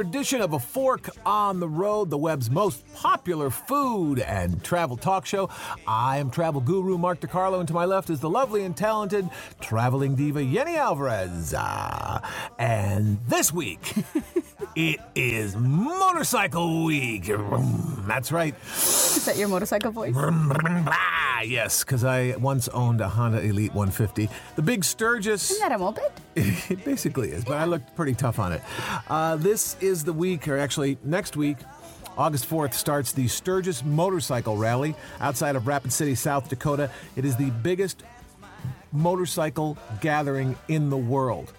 edition of A Fork on the Road, the web's most popular food and travel talk show. I am travel guru Mark DiCarlo, and to my left is the lovely and talented traveling diva Yeni Alvarez. Ah, and this week, it is Motorcycle Week. That's right. Is that your motorcycle voice? Ah, yes, because I once owned a Honda Elite 150. The big Sturgis. Isn't that a moped? It basically is, but I looked pretty tough on it. Uh, this is the week, or actually next week, August 4th, starts the Sturgis Motorcycle Rally outside of Rapid City, South Dakota. It is the biggest motorcycle gathering in the world.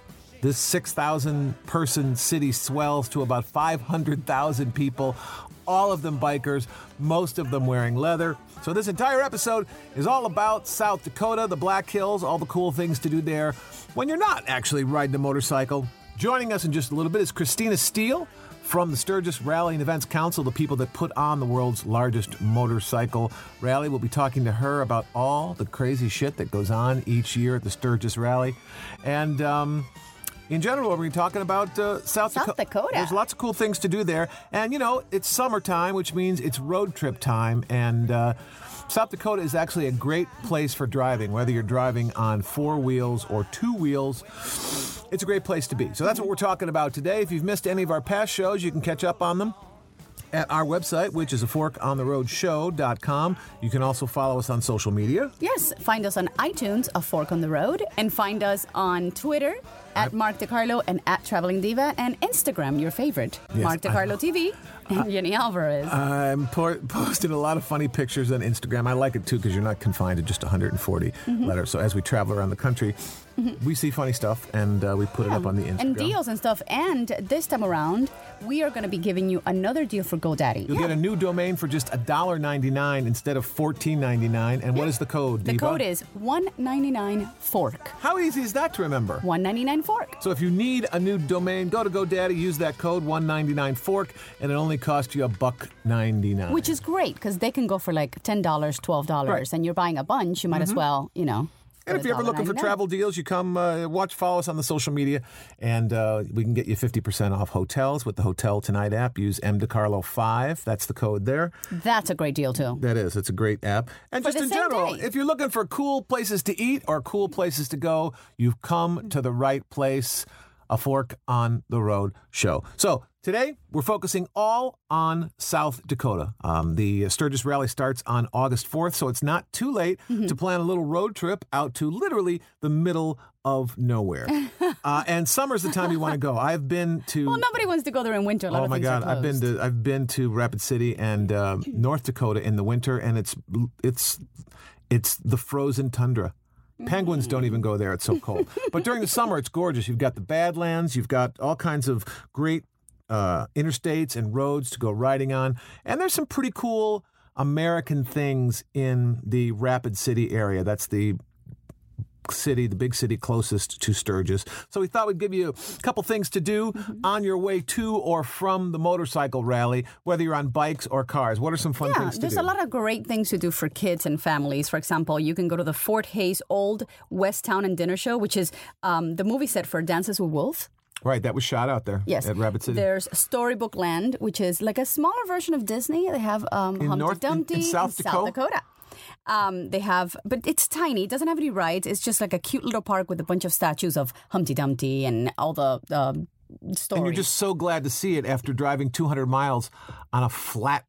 This 6,000 person city swells to about 500,000 people, all of them bikers, most of them wearing leather. So, this entire episode is all about South Dakota, the Black Hills, all the cool things to do there when you're not actually riding a motorcycle. Joining us in just a little bit is Christina Steele from the Sturgis Rally and Events Council, the people that put on the world's largest motorcycle rally. We'll be talking to her about all the crazy shit that goes on each year at the Sturgis Rally. And, um, in general, we're going to be talking about uh, South, South Daco- Dakota. There's lots of cool things to do there. And, you know, it's summertime, which means it's road trip time. And uh, South Dakota is actually a great place for driving, whether you're driving on four wheels or two wheels. It's a great place to be. So that's what we're talking about today. If you've missed any of our past shows, you can catch up on them at our website, which is a forkontheroadshow.com. You can also follow us on social media. Yes, find us on iTunes, A Fork on the Road, and find us on Twitter at Mark DiCarlo and at Traveling Diva, and Instagram, your favorite, Yes, Mark DiCarlo TV, and Jenny Alvarez. I'm po- posting a lot of funny pictures on Instagram. I like it too because you're not confined to just 140 Mm-hmm. letters. So as we travel around the country, we see funny stuff and uh, we put it up on the Instagram. and deals and stuff. And this time around, we are going to be giving you another deal for GoDaddy. You'll get a new domain for just $1.99 instead of $14.99. And what is the code? The Diva? code is 199 Fork. How easy is that to remember? 199 Fork. So if you need a new domain, go to GoDaddy, use that code 199fork, and it only costs you a buck 99. Which is great because they can go for like $10, $12, Right. Mm-hmm. and you're buying a bunch, you might as well, you know. And if you're ever looking for travel deals, you come uh, watch, follow us on the social media, and uh, we can get you 50% off hotels with the Hotel Tonight app. Use MDiCarlo5. That's the code there. That's a great deal too. That is. It's a great app. And For just in general, day. if you're looking for cool places to eat or cool places to go, you've come to the right place. A Fork on the Road show. So today we're focusing all on South Dakota. Um, the Sturgis Rally starts on August 4th, so it's not too late Mm-hmm. to plan a little road trip out to literally the middle of nowhere. uh, and summer's the time you want to go. I've been to. Well, nobody wants to go there in winter. A lot Oh my God! I've been to I've been to Rapid City and um, North Dakota in the winter, and it's it's it's the frozen tundra. Penguins don't even go there; it's so cold. but during the summer, it's gorgeous. You've got the Badlands, you've got all kinds of great uh, interstates and roads to go riding on, and there's some pretty cool American things in the Rapid City area. That's the city, the big city closest to Sturgis. So we thought we'd give you a couple things to do on your way to or from the motorcycle rally, whether you're on bikes or cars. What are some fun Yeah, things to there's do? There's a lot of great things to do for kids and families. For example, you can go to the Fort Hays Old West Town and Dinner Show, which is um, the movie set for Dances with Wolves. Right, that was shot out there Yes, at Rapid City. There's Storybook Land, which is like a smaller version of Disney. They have um, In Humpty North- in- in Dumpty South Dakota? Dakota. Um, they have, but it's tiny. It doesn't have any rides. It's just like a cute little park with a bunch of statues of Humpty Dumpty and all the stories. and you're just so glad to see it after driving 200 miles on a flat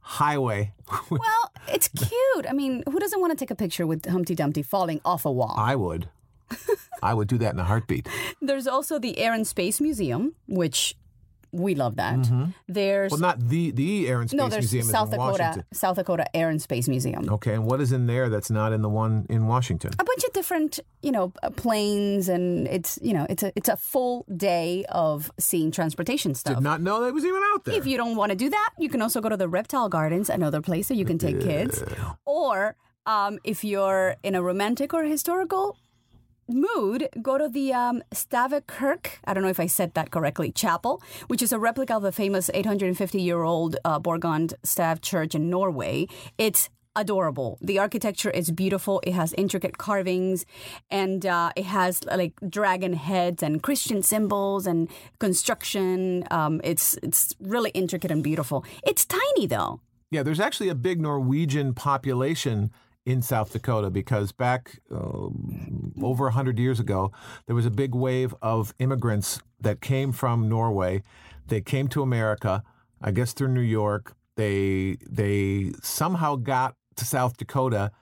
highway. well, it's cute. I mean, who doesn't want to take a picture with Humpty Dumpty falling off a wall? I would. I would do that in a heartbeat. There's also the Air and Space Museum, which we love that. There's Well, not the the Air and Space no, there's Museum South Dakota, Washington. South Dakota Air and Space Museum. Okay, and what is in there that's not in the one in Washington? A bunch of different, you know, uh, planes, and it's you know, it's a it's a full day of seeing transportation stuff. Did not know that was even out there. If you don't want to do that, you can also go to the Reptile Gardens, another place that you can take kids. Or um, if you're in a romantic or historical mood, go to the um, Stavekirk, I don't know if I said that correctly, chapel, which is a replica of the famous 850 year old uh, Borgund Stav church in Norway. It's adorable. The architecture is beautiful. It has intricate carvings and uh, it has like dragon heads and Christian symbols and construction. Um, it's, it's really intricate and beautiful. It's tiny though. Yeah, there's actually a big Norwegian population in South Dakota because back um, over 100 years ago, there was a big wave of immigrants that came from Norway. They came to America, I guess through New York. They they somehow got to South Dakota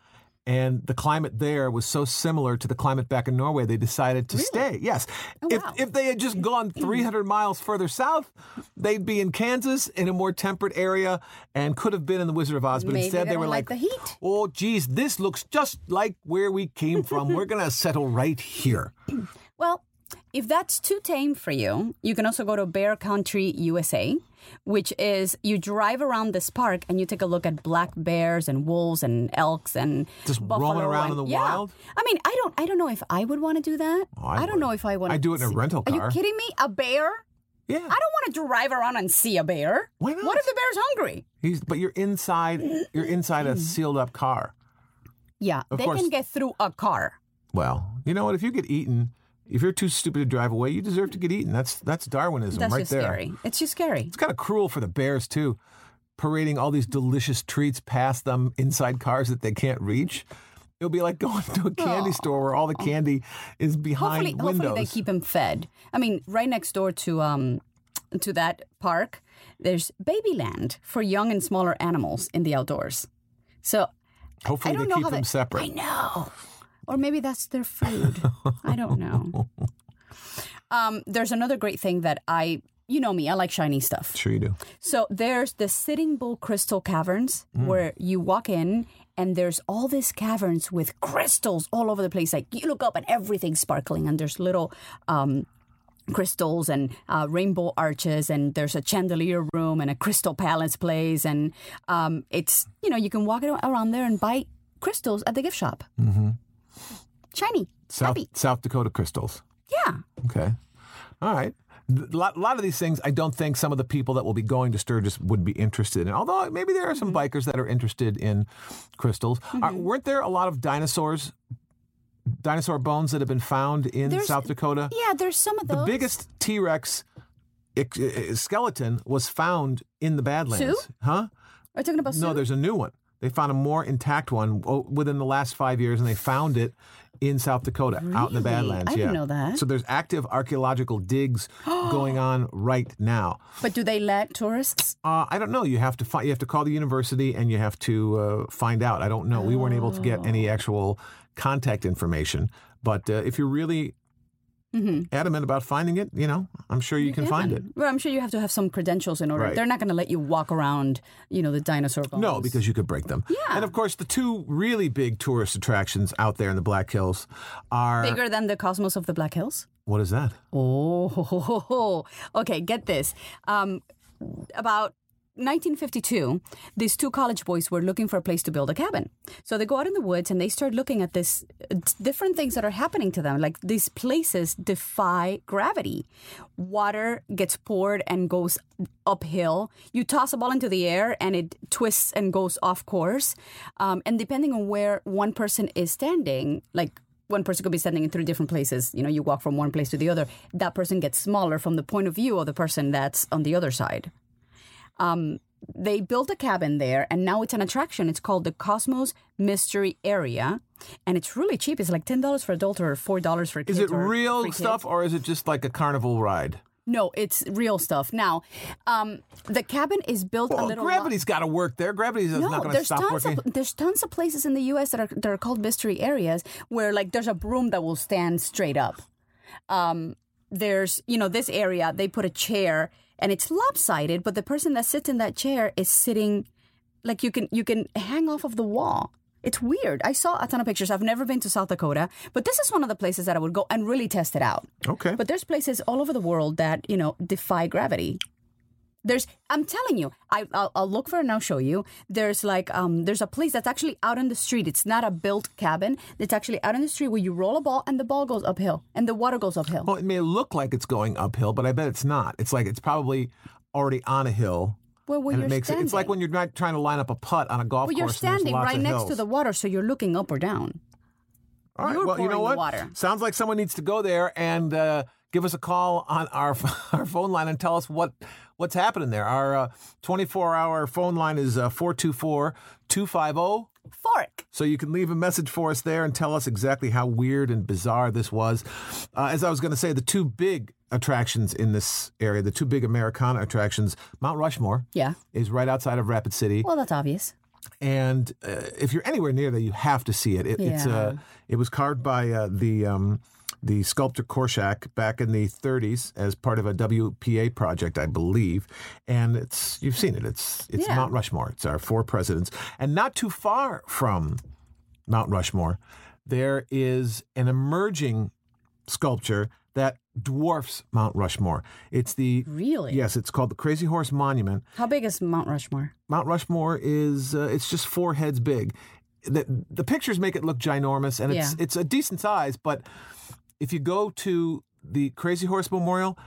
and the climate there was so similar to the climate back in Norway, they decided to stay. Yes. Oh, if, wow. if they had just gone mm. 300 miles further south, they'd be in Kansas in a more temperate area and could have been in the Wizard of Oz. But Maybe instead, they they were like like, the heat. oh, geez, this looks just like where we came from. we're going to settle right here. Well, if that's too tame for you, you can also go to Bear Country, USA, which is you drive around this park and you take a look at black bears and wolves and elks and Just roaming around and- in the yeah. wild? I mean, I don't, I don't know if I would want to do that. Oh, I I, don't would. know if I want. I'd do it in a rental car. Are you kidding me? A bear? Yeah. I don't want to drive around and see a bear. Why not? What if the bear's hungry? He's, but you're inside. You're inside a mm-hmm. sealed up car. Yeah, Of they course. can get through a car. Well, you know what? If you get eaten, if you're too stupid to drive away, you deserve to get eaten. That's that's Darwinism That's right just there. scary. It's just scary. It's kind of cruel for the bears too, parading all these delicious treats past them inside cars that they can't reach. It'll be like going to a candy store where all the candy is behind hopefully, windows. hopefully they keep them fed. I mean, right next door to um to that park, there's Babyland for young and smaller animals in the outdoors. So Hopefully they keep them they, separate. I know, or maybe that's their food. I don't know. Um, there's another great thing that I, you know me, I like shiny stuff. Sure you do. So there's the Sitting Bull Crystal Caverns where you walk in and there's all these caverns with crystals all over the place. Like you look up and everything's sparkling and there's little um, crystals and uh, rainbow arches and there's a chandelier room and a crystal palace place and um, it's you know you can walk around there and buy crystals at the gift shop. Mm-hmm. Shiny, South South Dakota crystals. yeah. Okay. All right. A lot, lot of these things, I don't think some of the people that will be going to Sturgis would be interested in. Although maybe there are some Mm-hmm. bikers that are interested in crystals. Are, weren't there a lot of dinosaurs, dinosaur bones that have been found in There's- South Dakota? Yeah, there's some of those. The biggest T Rex skeleton was found in the Badlands. Sue? Huh? Are you talking about No, Sue? there's a new one. They found a more intact one within the last five years, and they found it in South Dakota, out in the Badlands. I yeah. didn't know that. So there's active archaeological digs going on right now. But do they let tourists? Uh, I don't know. You have to find. You have to call the university, and you have to uh, find out. I don't know. We weren't able to get any Oh. actual contact information. But uh, if you're really adamant about finding it, you know, I'm sure you, can find it. Well, I'm sure you have to have some credentials in order. Right. They're not going to let you walk around, you know, the dinosaur bones. No, because you could break them. Yeah. And of course, the two really big tourist attractions out there in the Black Hills are. bigger than the cosmos of the Black Hills. What is that? Oh, okay. Get this. Um, about 1952, these two college boys were looking for a place to build a cabin. So they go out in the woods and they start looking at this uh, different things that are happening to them. Like these places defy gravity. Water gets poured and goes uphill. You toss a ball into the air and it twists and goes off course. Um, and depending on where one person is standing, like one person could be standing in three different places. You know, you walk from one place to the other. That person gets smaller from the point of view of the person that's on the other side. Um, they built a cabin there, and now it's an attraction. It's called the Cosmos Mystery Area, and it's really cheap. It's like ten dollars for adult or four dollars for kids. Is it real stuff or is it just like a carnival ride? No, it's real stuff. Now, um, the cabin is built a Well, little. gravity's got to work there. Gravity's no, not going to there's stop tons working. of there's tons of places in the U.S. that are that are called mystery areas where like there's a broom that will stand straight up. Um, there's you know this area they put a chair and it's lopsided, but the person that sits in that chair is sitting like you can you can hang off of the wall. It's weird. I saw a ton of pictures. I've never been to South Dakota, but this is one of the places that I would go and really test it out. Okay. But there's places all over the world that you know defy gravity. There's, I'm telling you, I, I'll, I'll look for it and I'll show you. There's like, um, there's a place that's actually out in the street. It's not a built cabin. It's actually out in the street where you roll a ball and the ball goes uphill and the water goes uphill. Well, it may look like it's going uphill, but I bet it's not. It's like it's probably already on a hill. Well, where and you're it makes it, it's like when you're not trying to line up a putt on a golf course. Well, you're course. and there's standing right next hills. to the water, so you're looking up or down. All right. You're well, you know what? water. Sounds like someone needs to go there and uh, give us a call on our our phone line and tell us what what's happening there. Our 24 hour phone line is uh, 424 250. Fork. So you can leave a message for us there and tell us exactly how weird and bizarre this was. Uh, as I was going to say, the two big attractions in this area, the two big Americana attractions, Mount Rushmore Yeah. is right outside of Rapid City. Well, that's obvious. and uh, if you're anywhere near there, you have to see it. it It's uh, it was carved by uh, the um, the sculptor Korshak back in the 30s as part of a WPA project, I believe. And it's you've seen it. It's it's Yeah. Mount Rushmore. It's our four presidents, and not too far from Mount Rushmore, there is an emerging sculpture that dwarfs Mount Rushmore. It's the Really? yes, it's called the Crazy Horse Monument. How big is Mount Rushmore? Mount Rushmore is uh, it's just four heads big. The, the pictures make it look ginormous, and it's Yeah. it's a decent size. But if you go to the Crazy Horse Memorial,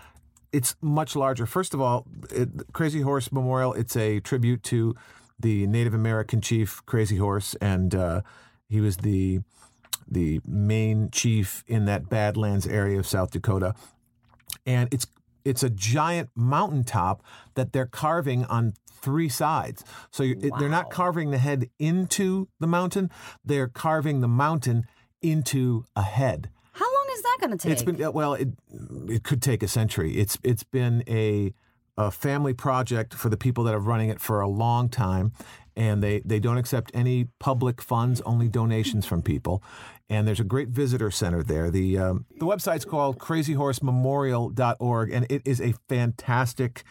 it's much larger. First of all, it, Crazy Horse Memorial it's a tribute to the Native American chief Crazy Horse, and uh, he was the the main chief in that Badlands area of South Dakota and it's it's a giant mountaintop that they're carving on three sides. So it, they're not carving the head into the mountain; they're carving the mountain into a head. Is that going to take? It's been uh, well, it it could take a century. It's it's been a a family project for the people that are running it for a long time, and they they don't accept any public funds, only donations from people. And there's a great visitor center there. The um, the website's called crazyhorsememorial.org, and it is a fantastic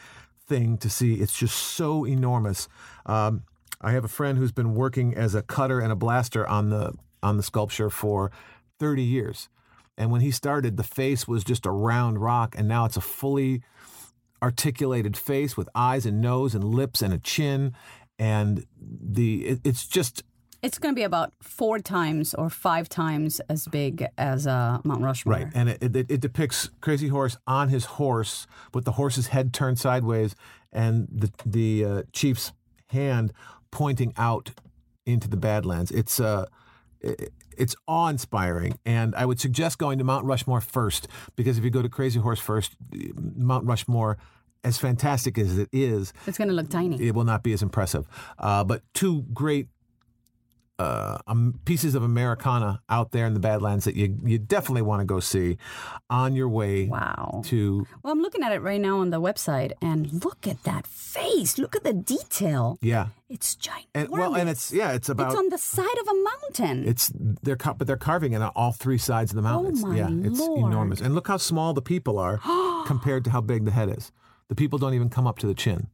thing to see. It's just so enormous. Um, I have a friend who's been working as a cutter and a blaster on the on the sculpture for 30 years. And when he started, the face was just a round rock, and now it's a fully articulated face with eyes and nose and lips and a chin. And the it, it's just It's going to be about four times or five times as big as uh, Mount Rushmore. right, and it, it, it depicts Crazy Horse on his horse with the horse's head turned sideways and the the uh, chief's hand pointing out into the Badlands. It's uh, it- it's awe-inspiring, and I would suggest going to Mount Rushmore first because if you go to Crazy Horse first, Mount Rushmore, as fantastic as it is, It's going to look tiny. it will not be as impressive. Uh, but two great uh, um, pieces of Americana out there in the Badlands that you you definitely want to go see on your way Wow. to Well, I'm looking at it right now on the website, and look at that face. Look at the detail. yeah It's giant. and well and it's yeah it's about It's on the side of a mountain. It's they're but they're carving it on all three sides of the mountain. Oh, It's- yeah, my it's enormous. And look how small the people are compared to how big the head is. The people don't even come up to the chin.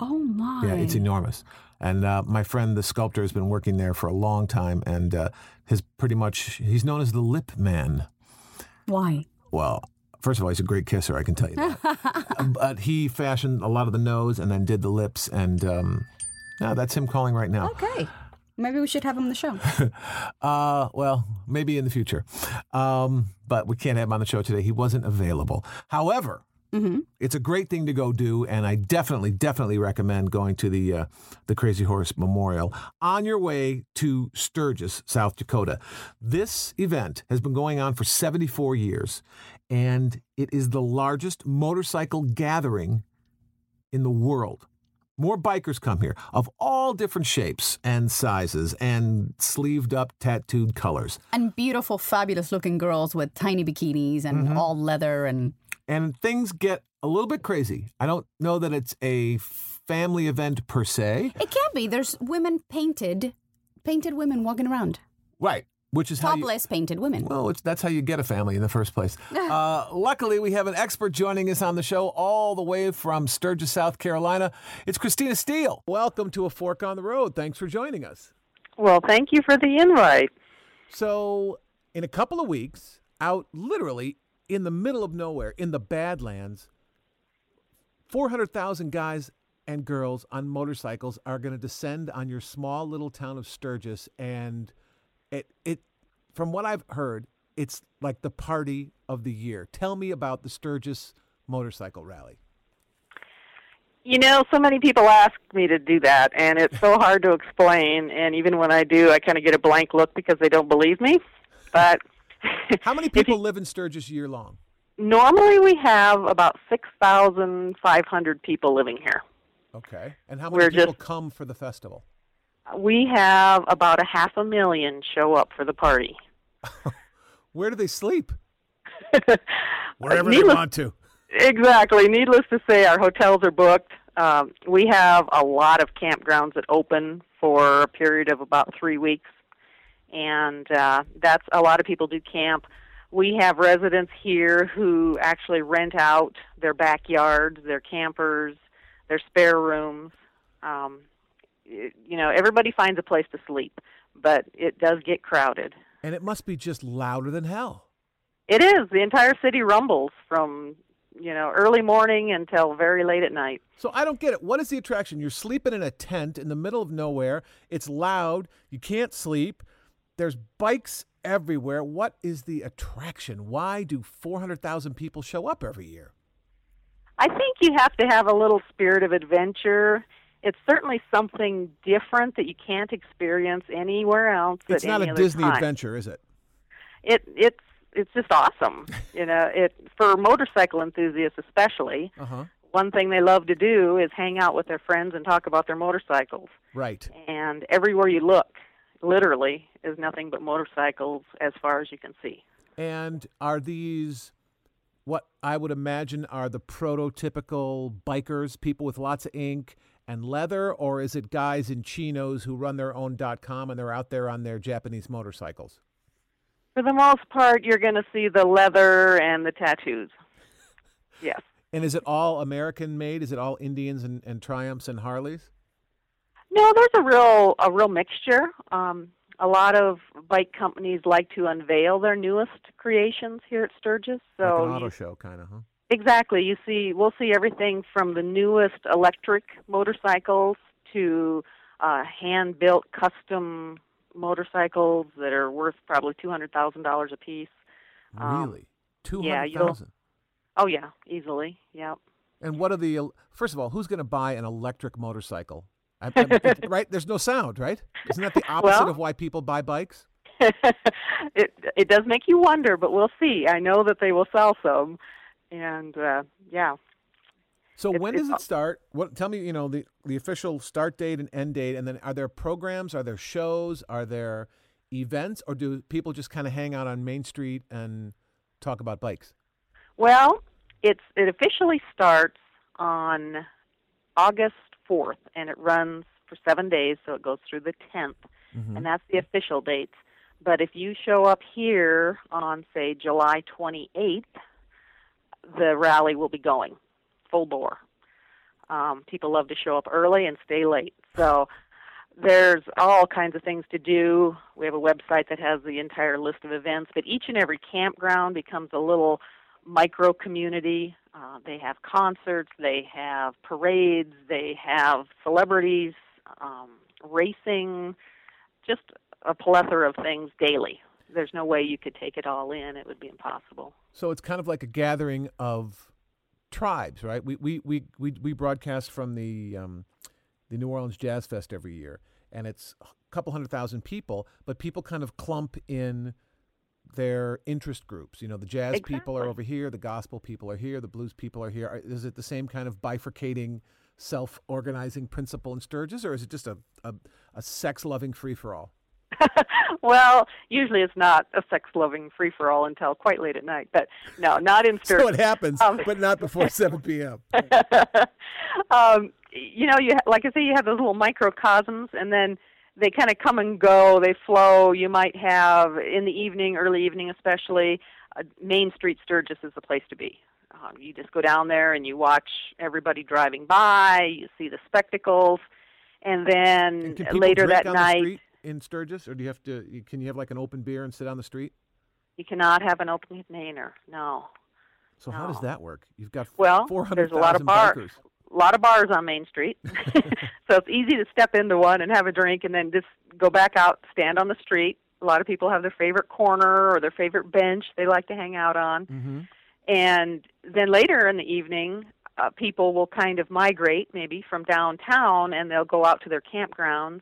oh my. Yeah, it's enormous. And uh, my friend, the sculptor, has been working there for a long time, and uh, has pretty much he's known as the Lip Man. Why? Well, first of all, he's a great kisser, I can tell you that. but he fashioned a lot of the nose and then did the lips, and um, that's him calling right now. Okay. Maybe we should have him on the show. Uh, well, maybe in the future. Um, but we can't have him on the show today. He wasn't available. However, it's a great thing to go do, and I definitely, definitely recommend going to the uh, the Crazy Horse Memorial on your way to Sturgis, South Dakota. This event has been going on for 74 years, and it is the largest motorcycle gathering in the world. More bikers come here of all different shapes and sizes and sleeved up tattooed colors. and beautiful, fabulous looking girls with tiny bikinis and Mm-hmm. all leather and And things get a little bit crazy. I don't know that it's a family event per se. it can't be. There's women painted, painted women walking around. Right. Which is how you, Topless painted women. well, it's, that's how you get a family in the first place. Uh, luckily, we have an expert joining us on the show all the way from Sturgis, South Carolina. It's Christina Steele. Welcome to A Fork on the Road. Thanks for joining us. Well, thank you for the invite. So, in a couple of weeks, out literally in the middle of nowhere, in the Badlands, 400,000 guys and girls on motorcycles are going to descend on your small little town of Sturgis. And it, it, from what I've heard, it's like the party of the year. Tell me about the Sturgis Motorcycle Rally. You know, so many people ask me to do that, and it's so hard to explain. And even when I do, I kind of get a blank look because they don't believe me. But How many people live in Sturgis year long? normally we have about 6,500 people living here. Okay. And how many We're people just- come for the festival? We have about a half a million show up for the party. Where do they sleep? Wherever they want to. Exactly. Needless to say, our hotels are booked. Um, we have a lot of campgrounds that open for a period of about three weeks, and uh, that's a lot of people do camp. We have residents here who actually rent out their backyards, their campers, their spare rooms. Um, it, you know, everybody finds a place to sleep, but it does get crowded. And it must be just louder than hell. It is. The entire city rumbles from you know early morning until very late at night. So I don't get it. What is the attraction? You're sleeping in a tent in the middle of nowhere. It's loud. You can't sleep. There's bikes everywhere. What is the attraction? Why do 400,000 people show up every year? I think you have to have a little spirit of adventure. It's certainly something different that you can't experience anywhere else. It's not a Disney time. adventure, is it? It it's it's just awesome. you know, it for motorcycle enthusiasts especially. Uh-huh. One thing they love to do is hang out with their friends and talk about their motorcycles. Right. And everywhere you look, literally, is nothing but motorcycles as far as you can see. And are these what I would imagine are the prototypical bikers, people with lots of ink and leather, or is it guys in chinos who run their own dot com and they're out there on their Japanese motorcycles? For the most part, you're going to see the leather and the tattoos. Yes. And is it all American made? Is it all Indians and, and Triumphs and Harleys? No, there's a real a real mixture. Um, a lot of bike companies like to unveil their newest creations here at Sturgis. So like an auto show, kind of, huh? Exactly, you see, we'll see everything from the newest electric motorcycles to uh, hand-built custom motorcycles that are worth probably two hundred thousand dollars a piece. Um, Really? two hundred thousand. Yeah, Oh yeah, easily. Yep. And what are the? First of all, who's going to buy an electric motorcycle? I, I- right? There's no sound, right? Isn't that the opposite Well- of why people buy bikes? it it does make you wonder, but we'll see. I know that they will sell some, and uh, yeah. So It's- when does it start? What? Tell me, you know, the the official start date and end date, and then are there programs? Are there shows? Are there events, or do people just kind of hang out on Main Street and talk about bikes? Well, it's it officially starts on August fourth, and it runs for seven days, so it goes through the 10th Mhm. and that's the official date. But if you show up here on say July twenty eighth, the rally will be going full bore. Um, people love to show up early and stay late, so there's all kinds of things to do. We have a website that has the entire list of events, but each and every campground becomes a little micro community. Uh, they have concerts, they have parades, they have celebrities, um, racing, just a plethora of things daily. There's no way you could take it all in; it would be impossible. So it's kind of like a gathering of tribes, right? We we we we, we broadcast from the um, the New Orleans Jazz Fest every year, and it's a couple hundred thousand people, but people kind of clump in their interest groups. You know, the jazz people are over here, the gospel people are here, the blues people are here. Is it the same kind of bifurcating, self-organizing principle in Sturgis, or is it just a a, a sex-loving free-for-all? well, usually it's not a sex-loving free-for-all until quite late at night. But no, not in So it happens, Um, but not before 7 p.m. um, you know, you like I say, you have those little microcosms, and then they kind of come and go. They flow. You might have in the evening, early evening especially, uh, Main Street Sturgis is the place to be. Um, you just go down there and you watch everybody driving by. You see the spectacles, and then And later that night, in Sturgis, or do you have to? Can you have like an open beer and sit on the street? you cannot have an open container. No. So how does that work? You've got Well, there's a lot of bars, bikers. a lot of bars on Main Street. so it's easy to step into one and have a drink and then just go back out, stand on the street. A lot of people have their favorite corner or their favorite bench they like to hang out on. Mm-hmm. And then later in the evening, uh, people will kind of migrate maybe from downtown and they'll go out to their campgrounds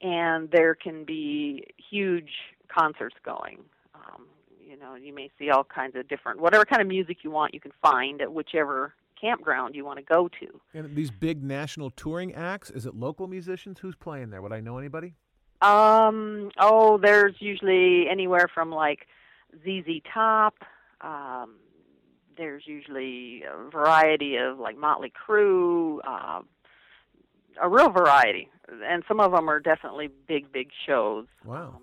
and there can be huge concerts going. Um, you know, you may see all kinds of different, whatever kind of music you want, you can find at whichever campground you want to go to. And these big national touring acts, is it local musicians? Who's playing there? Would I know anybody? Um, oh, there's usually anywhere from like ZZ Top. Um, there's usually a variety of like Motley Crue, uh, a real variety, and some of them are definitely big, big shows. Wow. Um,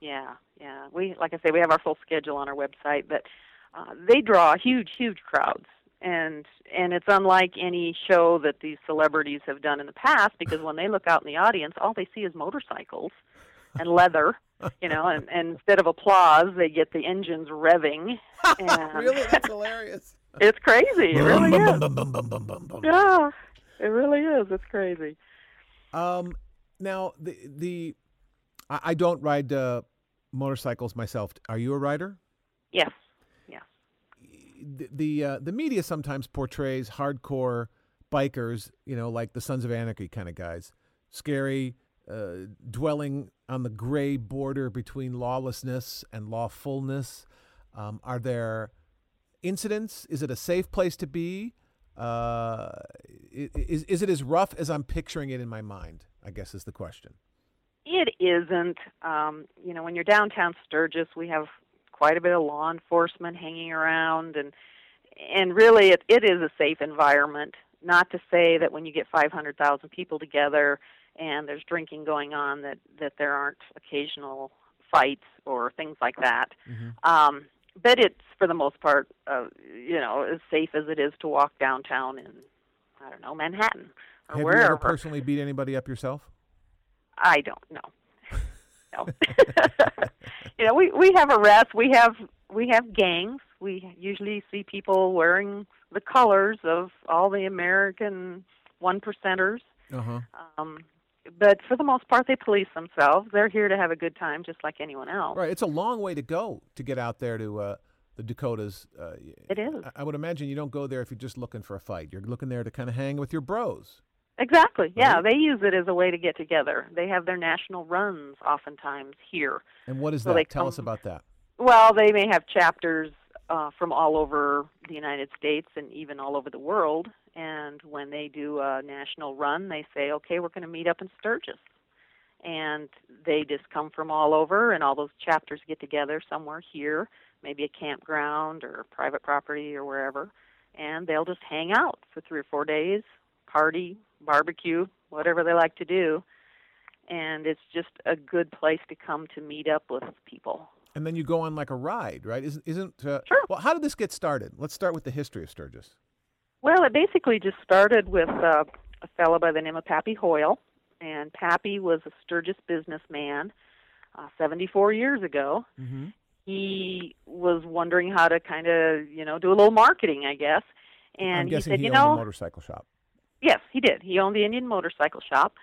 yeah, yeah. We like I say, we have our full schedule on our website, but uh, they draw huge, huge crowds, and and it's unlike any show that these celebrities have done in the past because when they look out in the audience, all they see is motorcycles and leather, you know, and, and instead of applause, they get the engines revving. And really? That's hilarious. It's crazy. It really is. Yeah, it really is. It's crazy. Um, now the the I, I don't ride uh, motorcycles myself. Are you a rider? Yes. Yes. the the, uh, the media sometimes portrays hardcore bikers, you know, like the Sons of Anarchy kind of guys, scary, uh, dwelling on the gray border between lawlessness and lawfulness. Um, are there incidents? Is it a safe place to be? Uh, is is it as rough as I'm picturing it in my mind? I guess is the question. It isn't. Um, you know, when you're downtown Sturgis, we have quite a bit of law enforcement hanging around, and and really, it it is a safe environment. Not to say that when you get 500,000 people together and there's drinking going on, that that there aren't occasional fights or things like that. Um, but it's for the most part, uh, you know, as safe as it is to walk downtown in, I don't know, Manhattan or Have wherever. you ever personally beat anybody up yourself? I don't know. No. you know, we we have arrests. We have we have gangs. We usually see people wearing the colors of all the American one percenters. Uh huh. Um, but for the most part, they police themselves. They're here to have a good time, just like anyone else. Right. It's a long way to go to get out there to uh, the Dakotas. Uh, It is I- I would imagine you don't go there if you're just looking for a fight. You're looking there to kind of hang with your bros. exactly. Yeah, Right. they use it as a way to get together. They have their national runs oftentimes here. And what is So that? Tell us about that. Well, they may have chapters uh, from all over the United States and even all over the world. And when they do a national run, they say, okay, we're going to meet up in Sturgis. And they just come from all over, and all those chapters get together somewhere here, maybe a campground or private property or wherever, and they'll just hang out for three or four days, party, barbecue, whatever they like to do. And it's just a good place to come to meet up with people. And then you go on like a ride, right? Isn't isn't? Uh, Sure. Well, how did this get started? Let's start with the history of Sturgis. Well, it basically just started with uh, a fellow by the name of Pappy Hoel, and Pappy was a Sturgis businessman uh, 74 years ago. Mm-hmm. He was wondering how to kind of, you know, do a little marketing, I guess. And he said, he you know, a motorcycle shop. Yes, he did. He owned the Indian Motorcycle Shop.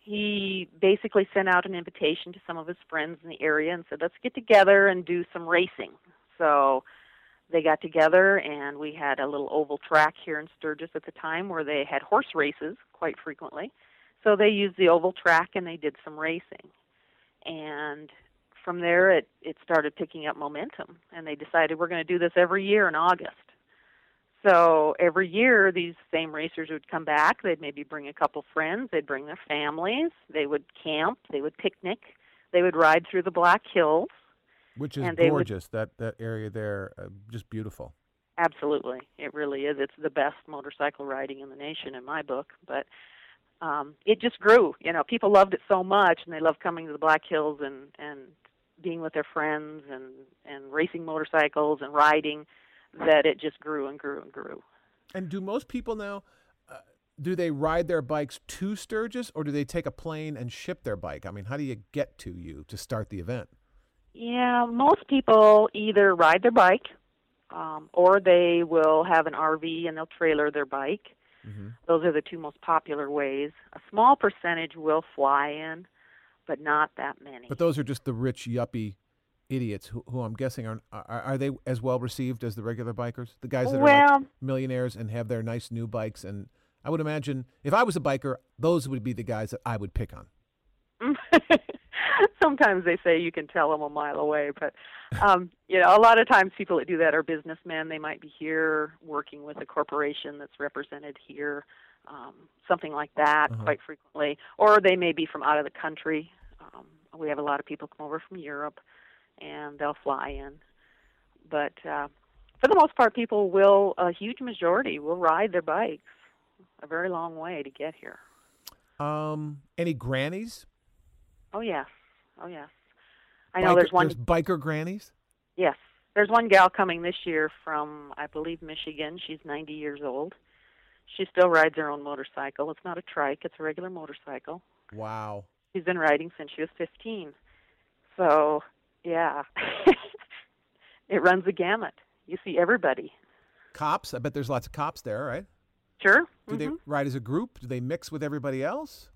He basically sent out an invitation to some of his friends in the area and said, let's get together and do some racing. So they got together, and we had a little oval track here in Sturgis at the time where they had horse races quite frequently. So they used the oval track and they did some racing. And from there, it, it started picking up momentum, and they decided we're going to do this every year in August. So every year, these same racers would come back. They'd maybe bring a couple friends. They'd bring their families. They would camp. They would picnic. They would ride through the Black Hills. Which is they would- gorgeous. That that area there, uh, just beautiful. Absolutely, it really is. It's the best motorcycle riding in the nation, in my book. But um, it just grew. You know, people loved it so much, and they loved coming to the Black Hills and and being with their friends and and racing motorcycles and riding, that it just grew and grew and grew. And do most people now? Uh, do they ride their bikes to Sturgis, or do they take a plane and ship their bike? I mean, how do you get to you to start the event? Yeah, most people either ride their bike, um, or they will have an RV and they'll trailer their bike. Mm-hmm. Those are the two most popular ways. A small percentage will fly in, but not that many. But those are just the rich yuppie idiots who, who I'm guessing are, are are they as well received as the regular bikers? The guys that are like millionaires and have their nice new bikes and I would imagine if I was a biker, those would be the guys that I would pick on. sometimes they say you can tell them a mile away, but um, you know, a lot of times people that do that are businessmen. They might be here working with a corporation that's represented here, um, something like that, Uh-huh. quite frequently, or they may be from out of the country. Um, we have a lot of people come over from Europe, and they'll fly in. But uh, for the most part, people will. A huge majority will ride their bikes a very long way to get here. Um, any grannies? Oh yes, oh yes. I know Biker- there's one. There's biker grannies. Yes. There's one gal coming this year from, I believe, Michigan. She's 90 years old. She still rides her own motorcycle. It's not a trike, it's a regular motorcycle. Wow. She's been riding since she was 15. So, yeah. it runs the gamut. You see everybody. Cops. I bet there's lots of cops there, right? Sure. Do they mhm. ride as a group? Do they mix with everybody else?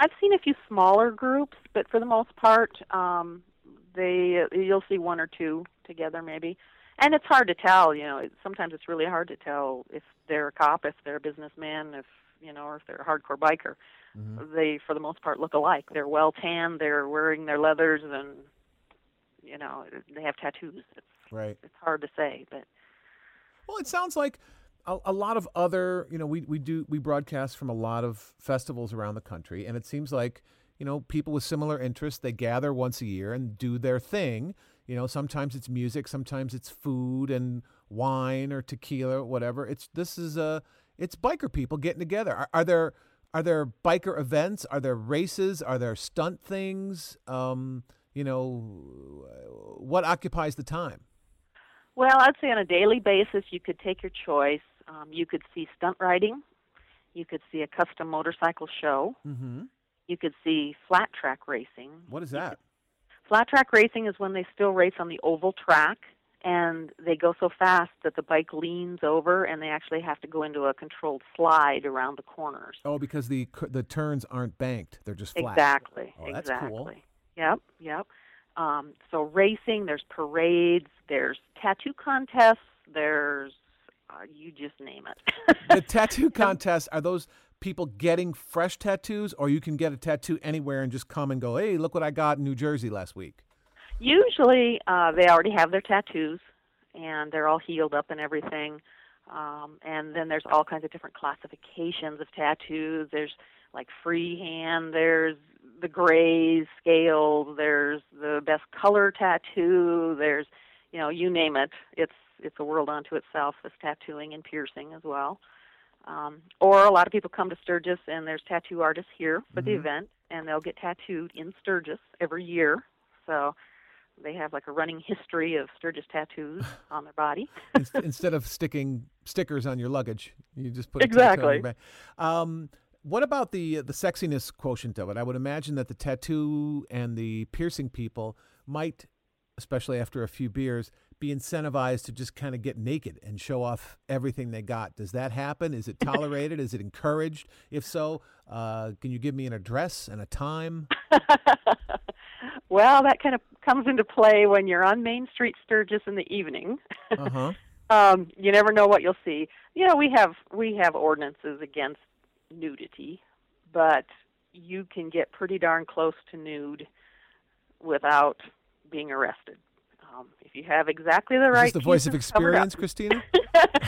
I've seen a few smaller groups, but for the most part, um, they you'll see one or two together maybe. And it's hard to tell, you know. It, sometimes it's really hard to tell if they're a cop, if they're a businessman, if you know, or if they're a hardcore biker. Mhm. They, for the most part, look alike. They're well tanned. They're wearing their leathers, and you know, they have tattoos. It's Right. it's hard to say, but Well, it sounds like a, a lot of other, you know, we, we do we broadcast from a lot of festivals around the country, and it seems like you know people with similar interests they gather once a year and do their thing. You know, sometimes it's music, sometimes it's food and wine or tequila, or whatever. It's this is a it's biker people getting together. Are, are there are there biker events? Are there races? Are there stunt things? Um, you know, what occupies the time? Well, I'd say on a daily basis, you could take your choice. Um, you could see stunt riding. You could see a custom motorcycle show. Mm-hmm. You could see flat track racing. What is that? Flat track racing is when they still race on the oval track and they go so fast that the bike leans over and they actually have to go into a controlled slide around the corners. Oh, because the the turns aren't banked; they're just flat. Exactly. Oh, that's exactly. cool. Yep, yep. Um, so racing, there's parades, there's tattoo contests, there's uh, you just name it. The tattoo contests are those people getting fresh tattoos, or you can get a tattoo anywhere and just come and go. Hey, look what I got in New Jersey last week. Usually, uh, they already have their tattoos, and they're all healed up and everything. Um, and then there's all kinds of different classifications of tattoos. There's like freehand. There's the grays scales. There's the best color tattoo. There's, you know, you name it. It's it's a world unto itself. This tattooing and piercing as well. Um, or a lot of people come to Sturgis, and there's tattoo artists here for the Mhm. event, and they'll get tattooed in Sturgis every year. So they have like a running history of Sturgis tattoos on their body. Instead of sticking stickers on your luggage, you just put a tattoo on your Exactly. Um, what about the the sexiness quotient of it? I would imagine that the tattoo and the piercing people might, especially after a few beers, be incentivized to just kind of get naked and show off everything they got. Does that happen? Is it tolerated? Is it encouraged? If so, uh, can you give me an address and a time? well, that kind of comes into play when you're on Main Street Sturgis in the evening. Uh huh. um, you never know what you'll see. You know, we have we have ordinances against nudity, but you can get pretty darn close to nude without being arrested. Um, if you have exactly the Is right. this the voice of pieces covered up. experience, Christina?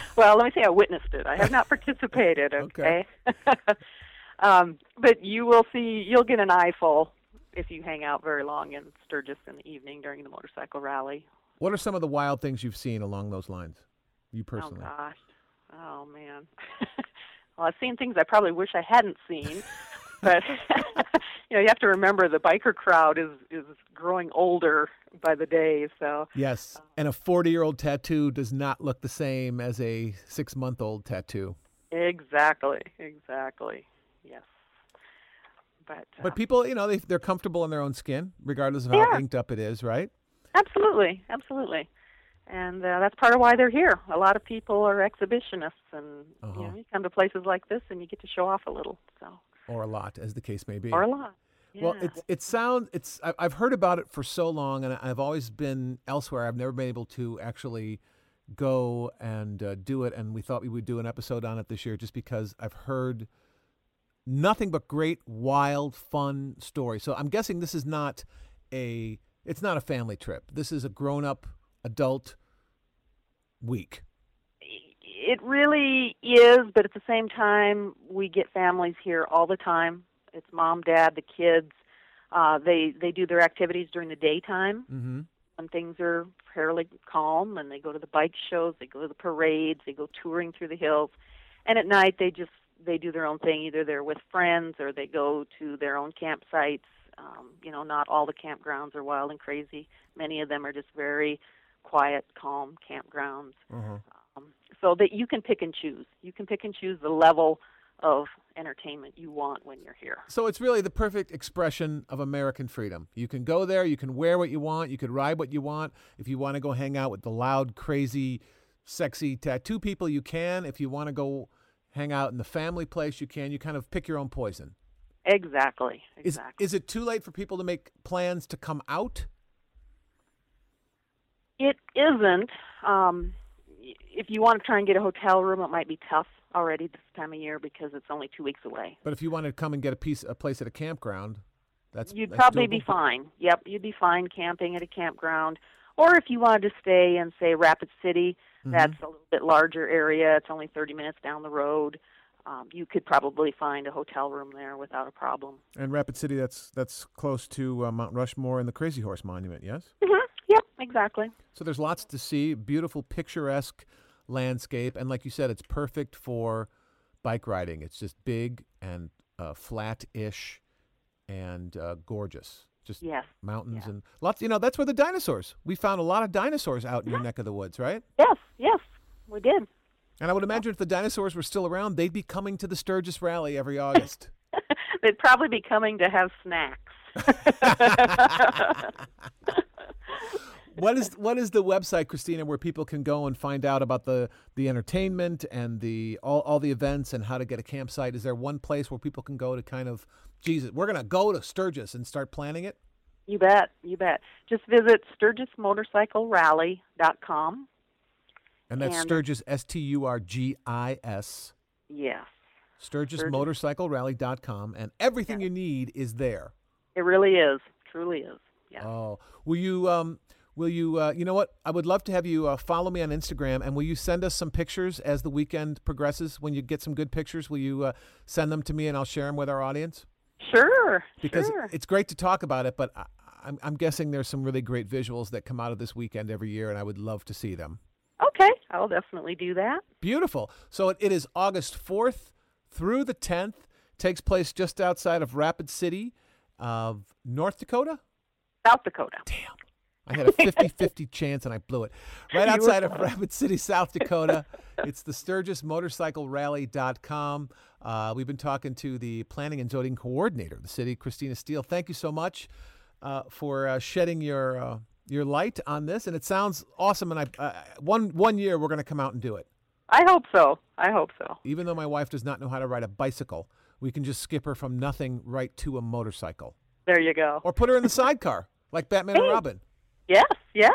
well, let me say I witnessed it. I have not participated. Okay. Okay. um, but you will see. You'll get an eyeful if you hang out very long in Sturgis in the evening during the motorcycle rally. What are some of the wild things you've seen along those lines? You personally? Oh gosh. Oh man. Well, I've seen things I probably wish I hadn't seen, but you know, you have to remember the biker crowd is is growing older by the day. So Yes. And a 40 year old tattoo does not look the same as a six month old tattoo. exactly, exactly, yes. But, uh, But people, you know, they, they're comfortable in their own skin, regardless of how Yeah. inked up it is, right? absolutely, absolutely, and uh, that's part of why they're here. A lot of people are exhibitionists, and Uh-huh. you know, you come to places like this and you get to show off a little. So Or a lot, as the case may be. or a lot. Well, Yeah. it's it sounds it's I- I've heard about it for so long, and I've always been elsewhere. I've never been able to actually go and uh, do it. And we thought we would do an episode on it this year, just because I've heard nothing but great, wild, fun stories. So I'm guessing this is not a it's not a family trip. This is a grown up adult week. It really is, but at the same time, we get families here all the time. It's mom, dad, the kids. Uh, they they do their activities during the daytime Mm-hmm. when things are fairly calm, and they go to the bike shows, they go to the parades, they go touring through the hills, and at night they just they do their own thing. Either they're with friends or they go to their own campsites. Um, you know, not all the campgrounds are wild and crazy. Many of them are just very quiet, calm campgrounds Uh-huh. So that you can pick and choose. You can pick and choose the level of entertainment you want when you're here. So it's really the perfect expression of American freedom. You can go there, you can wear what you want, you can ride what you want. If you want to go hang out with the loud, crazy, sexy tattoo people, you can. If you want to go hang out in the family place, you can. You kind of pick your own poison. Exactly. Is Exactly. is it too late for people to make plans to come out? it isn't. Um, if you want to try and get a hotel room, it might be tough already this time of year because it's only two weeks away. But if you want to come and get a piece a place at a campground, that's You'd that's probably be fine. Yep, you'd be fine camping at a campground. Or if you wanted to stay in, say, Rapid City, Mm-hmm. that's a little bit larger area. It's only 30 minutes down the road. Um, you could probably find a hotel room there without a problem. And Rapid City, that's that's close to uh, Mount Rushmore and the Crazy Horse Monument. Yes. hmm Yep, exactly. So there's lots to see, beautiful, picturesque landscape, and like you said, it's perfect for bike riding. It's just big and uh, flat-ish and uh, gorgeous. Just Yes. mountains yeah. and lots. You know, that's where the dinosaurs. We found a lot of dinosaurs out in your neck of the woods, right? Yes, yes, we did. And I would imagine if the dinosaurs were still around, they'd be coming to the Sturgis Rally every August. They'd probably be coming to have snacks. what is what is the website, Christina, where people can go and find out about the the entertainment and the all, all the events and how to get a campsite? Is there one place where people can go to kind of, Jesus, we're gonna go to Sturgis and start planning it? You bet, you bet. Just visit SturgisMotorcycleRally.com. And that's And- Sturgis, S T U R G I S, Yes, SturgisMotorcycleRally.com, and everything you need is there. it really is. Truly is. Yeah. Oh, will you? Um, will you? Uh, you know what? I would love to have you uh, follow me on Instagram, and will you send us some pictures as the weekend progresses? When you get some good pictures, will you uh, send them to me, and I'll share them with our audience? Sure. Because sure. it's great to talk about it, but I, I'm, I'm guessing there's some really great visuals that come out of this weekend every year, and I would love to see them. Okay, I'll definitely do that. Beautiful. So it, it is August 4th through the 10th. Takes place just outside of Rapid City of North Dakota. South Dakota. Damn. I had a 50 50 chance and I blew it. Right outside of. Rapid City, South Dakota. It's the SturgisMotorcycleRally.com. Uh, we've been talking to the planning and zoning coordinator of the city, Christina Steele. Thank you so much uh, for uh, shedding your uh, your light on this. And it sounds awesome. And I uh, one one year we're going to come out and do it. I hope so. I hope so. Even though my wife does not know how to ride a bicycle, we can just skip her from nothing right to a motorcycle, There you go. or put her in the sidecar like Batman and Robin. Yes, yes.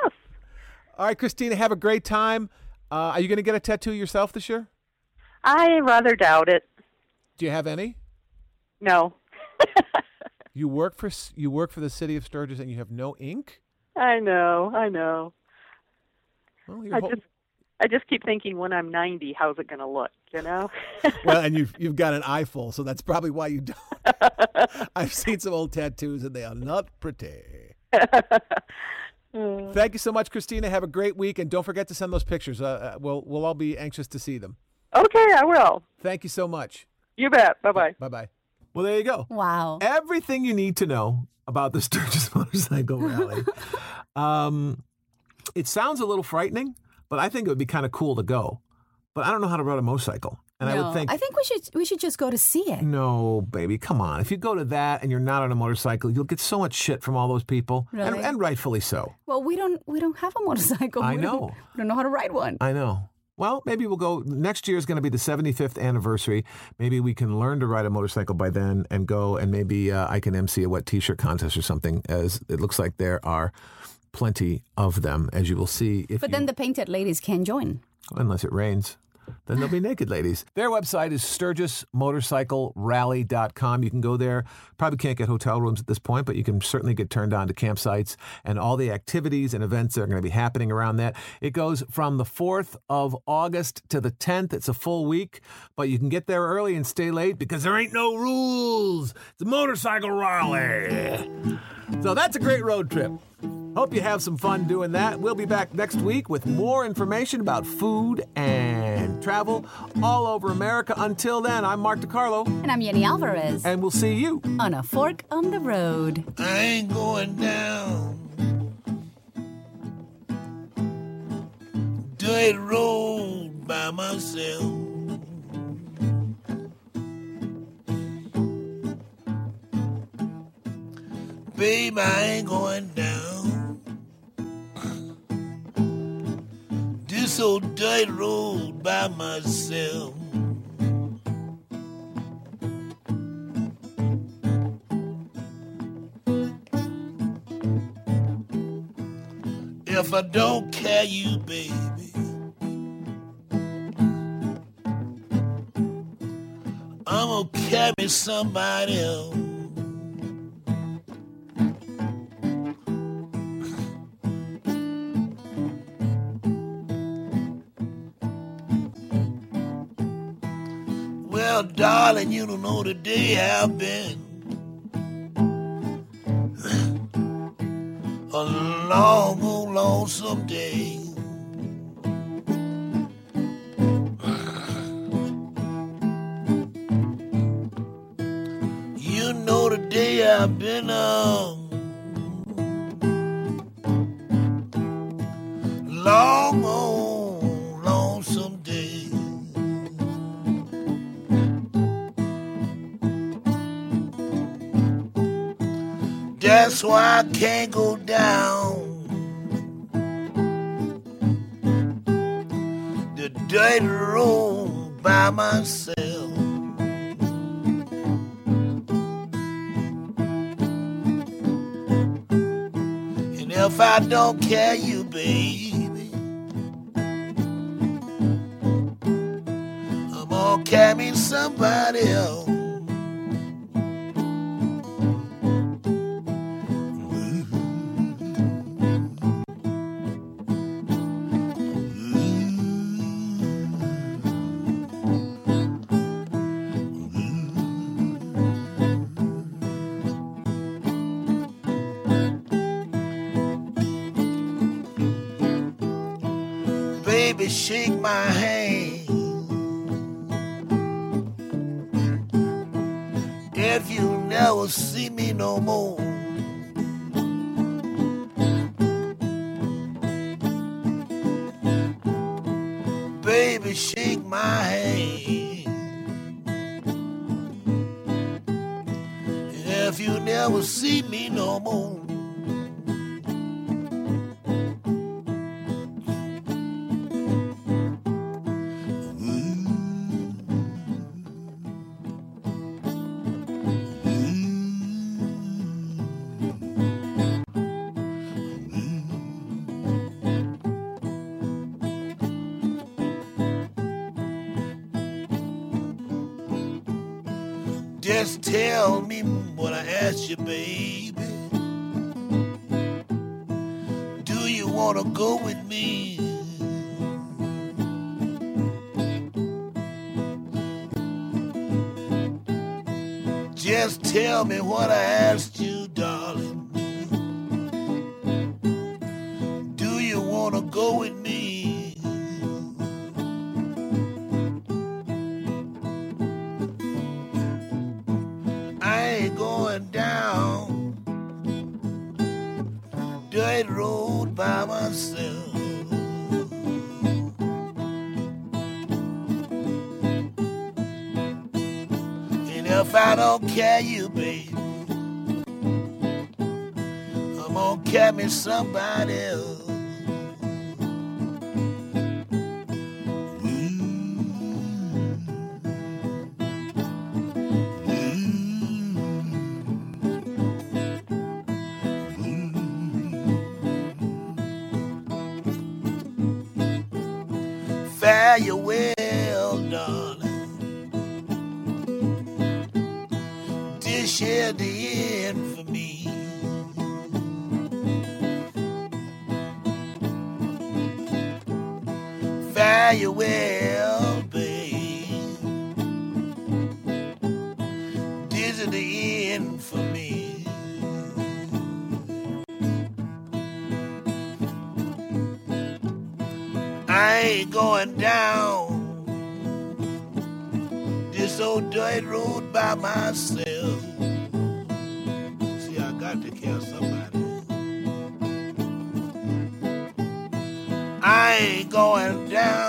All right, Christina, have a great time. Uh, are you going to get a tattoo yourself this year? I rather doubt it. Do you have any? No. You work for you work for the city of Sturgis and you have no ink. I know. I know. Well, you're I hol- just I just keep thinking when I'm 90, how's it going to look, you know? well, and you've you've got an eyeful, so that's probably why you don't. I've seen some old tattoos and they are not pretty. Thank you so much, Christina. Have a great week, and don't forget to send those pictures. Uh, uh, we'll we'll all be anxious to see them. Okay, I will. Thank you so much. You bet. Bye bye. Bye bye. Well, there you go. Wow. Everything you need to know about the Sturgis Motorcycle Rally. um, it sounds a little frightening, but I think it would be kind of cool to go. But I don't know how to ride a motorcycle, and I would think. I think we should we should just go to see it. no, baby, come on. If you go to that and you're not on a motorcycle, you'll get so much shit from all those people, and, Really? and rightfully so. Well, we don't we don't have a motorcycle. I We don't- know. we don't know how to ride one. I know. Well, maybe we'll go. Next year is going to be the 75th anniversary. Maybe we can learn to ride a motorcycle by then and go, and maybe uh, I can MC a wet T-shirt contest or something. As it looks like there are plenty of them, as you will see. If But you, then the painted ladies can join. unless it rains. Then they'll be naked ladies. Their website is SturgisMotorcycleRally.com. You can go there. Probably can't get hotel rooms at this point, but you can certainly get turned on to campsites and all the activities and events that are going to be happening around that. It goes from the 4th of August to the 10th. It's a full week, but you can get there early and stay late because there ain't no rules. It's a motorcycle rally. So that's a great road trip. Hope you have some fun doing that. We'll be back next week with more information about food and travel all over America. Until then, I'm Mark DiCarlo, And I'm Yeni Alvarez and we'll see you. on a fork on the road. I ain't going down. Dirt road by myself. Babe, I ain't going down. This old dirt road by myself. If I don't carry you, baby, I'm gonna carry somebody else. Darling, you don't know the day I've been. A long, old lonesome day. You know the day I've been on. Why I can't go down the dirty road by myself. And if I don't care you, baby, I'm gonna carry somebody else. Shake my hand. If you never see me no more. Just tell me what I asked you, baby. Do you wanna go with me? Just tell me what I asked you, Carry you, babe, I'm gonna carry somebody else. Fare you well, you well, babe. This is the end for me. I ain't going down this old dirt road by myself. See, I got to kill somebody. I ain't going down